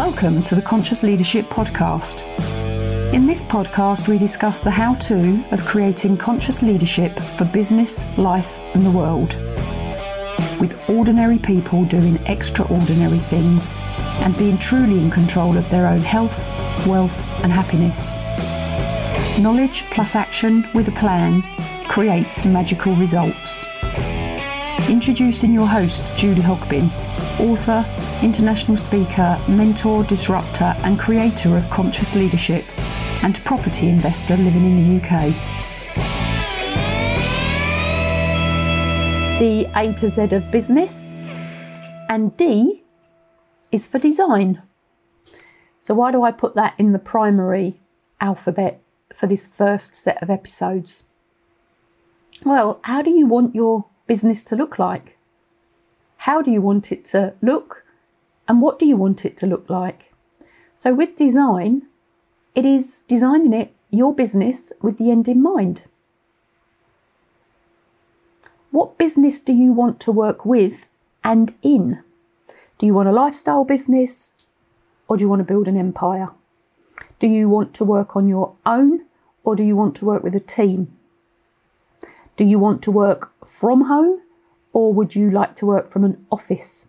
Welcome to the Conscious Leadership Podcast. In this podcast, we discuss the how to of creating conscious leadership for business, life, and the world. With ordinary people doing extraordinary things and being truly in control of their own health, wealth, and happiness. Knowledge plus action with a plan creates magical results. Introducing your host, Julie Hogbin, author, international speaker, mentor, disruptor, and creator of conscious leadership, and property investor living in the UK. The A to Z of business, and D is for design. So, why do I put that in the primary alphabet for this first set of episodes? Well, how do you want your business to look like? How do you want it to look? And what do you want it to look like? So, with design, it is designing it, your business, with the end in mind. What business do you want to work with and in? Do you want a lifestyle business or do you want to build an empire? Do you want to work on your own or do you want to work with a team? Do you want to work from home or would you like to work from an office?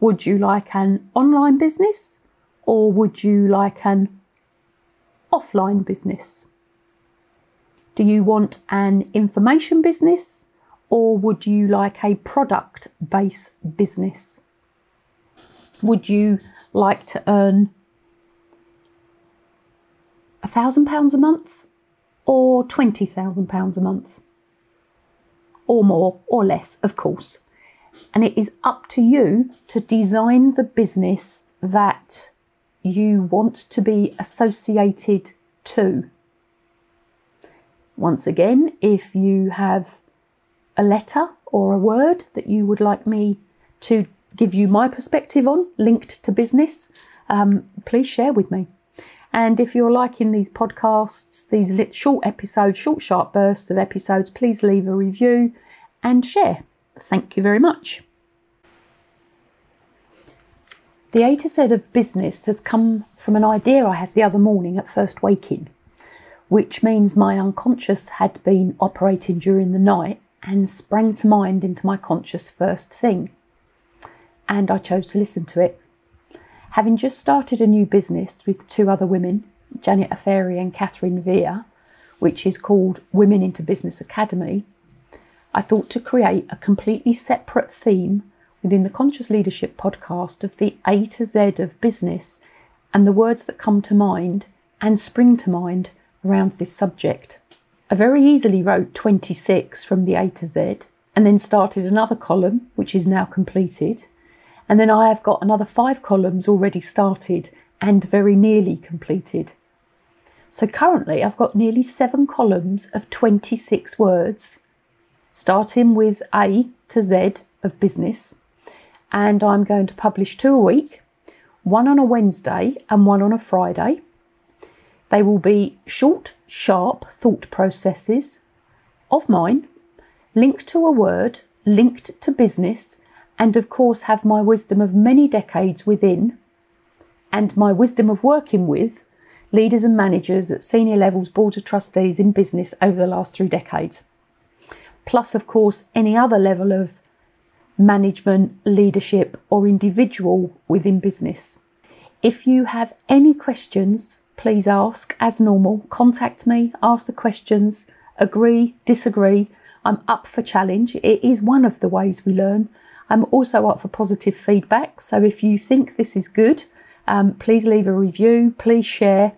Would you like an online business or would you like an offline business? Do you want an information business or would you like a product based business? Would you like to earn a thousand pounds a month or twenty thousand pounds a month? Or more or less, of course. And it is up to you to design the business that you want to be associated to. Once again, if you have a letter or a word that you would like me to give you my perspective on linked to business, um, please share with me. And if you're liking these podcasts, these short episodes, short, sharp bursts of episodes, please leave a review and share. Thank you very much. The A to Z of business has come from an idea I had the other morning at first waking, which means my unconscious had been operating during the night and sprang to mind into my conscious first thing. And I chose to listen to it. Having just started a new business with two other women, Janet Aferi and Catherine Vere, which is called Women into Business Academy, I thought to create a completely separate theme within the Conscious Leadership podcast of the A to Z of business and the words that come to mind and spring to mind around this subject. I very easily wrote 26 from the A to Z and then started another column, which is now completed. And then I have got another five columns already started and very nearly completed. So currently I've got nearly seven columns of 26 words starting with A to Z of business. And I'm going to publish two a week, one on a Wednesday and one on a Friday. They will be short, sharp thought processes of mine, linked to a word, linked to business, and of course have my wisdom of many decades within and my wisdom of working with leaders and managers at senior levels, boards of trustees in business over the last three decades plus, of course, any other level of management, leadership, or individual within business. If you have any questions, please ask as normal. Contact me, ask the questions, agree, disagree. I'm up for challenge. It is one of the ways we learn. I'm also up for positive feedback. So if you think this is good, um, please leave a review, please share.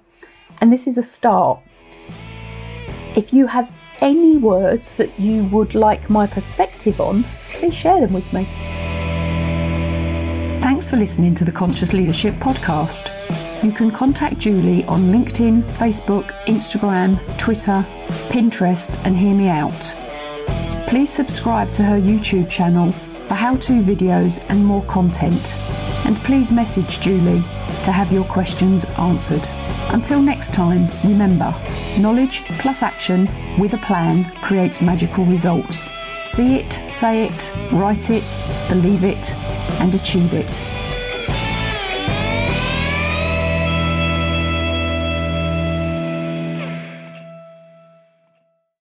And this is a start. If you have any words that you would like my perspective on, please share them with me. Thanks for listening to the Conscious Leadership Podcast. You can contact Julie on LinkedIn, Facebook, Instagram, Twitter, Pinterest, and hear me out. Please subscribe to her YouTube channel for how to videos and more content. And please message Julie to have your questions answered. Until next time, remember knowledge plus action with a plan creates magical results. See it, say it, write it, believe it, and achieve it.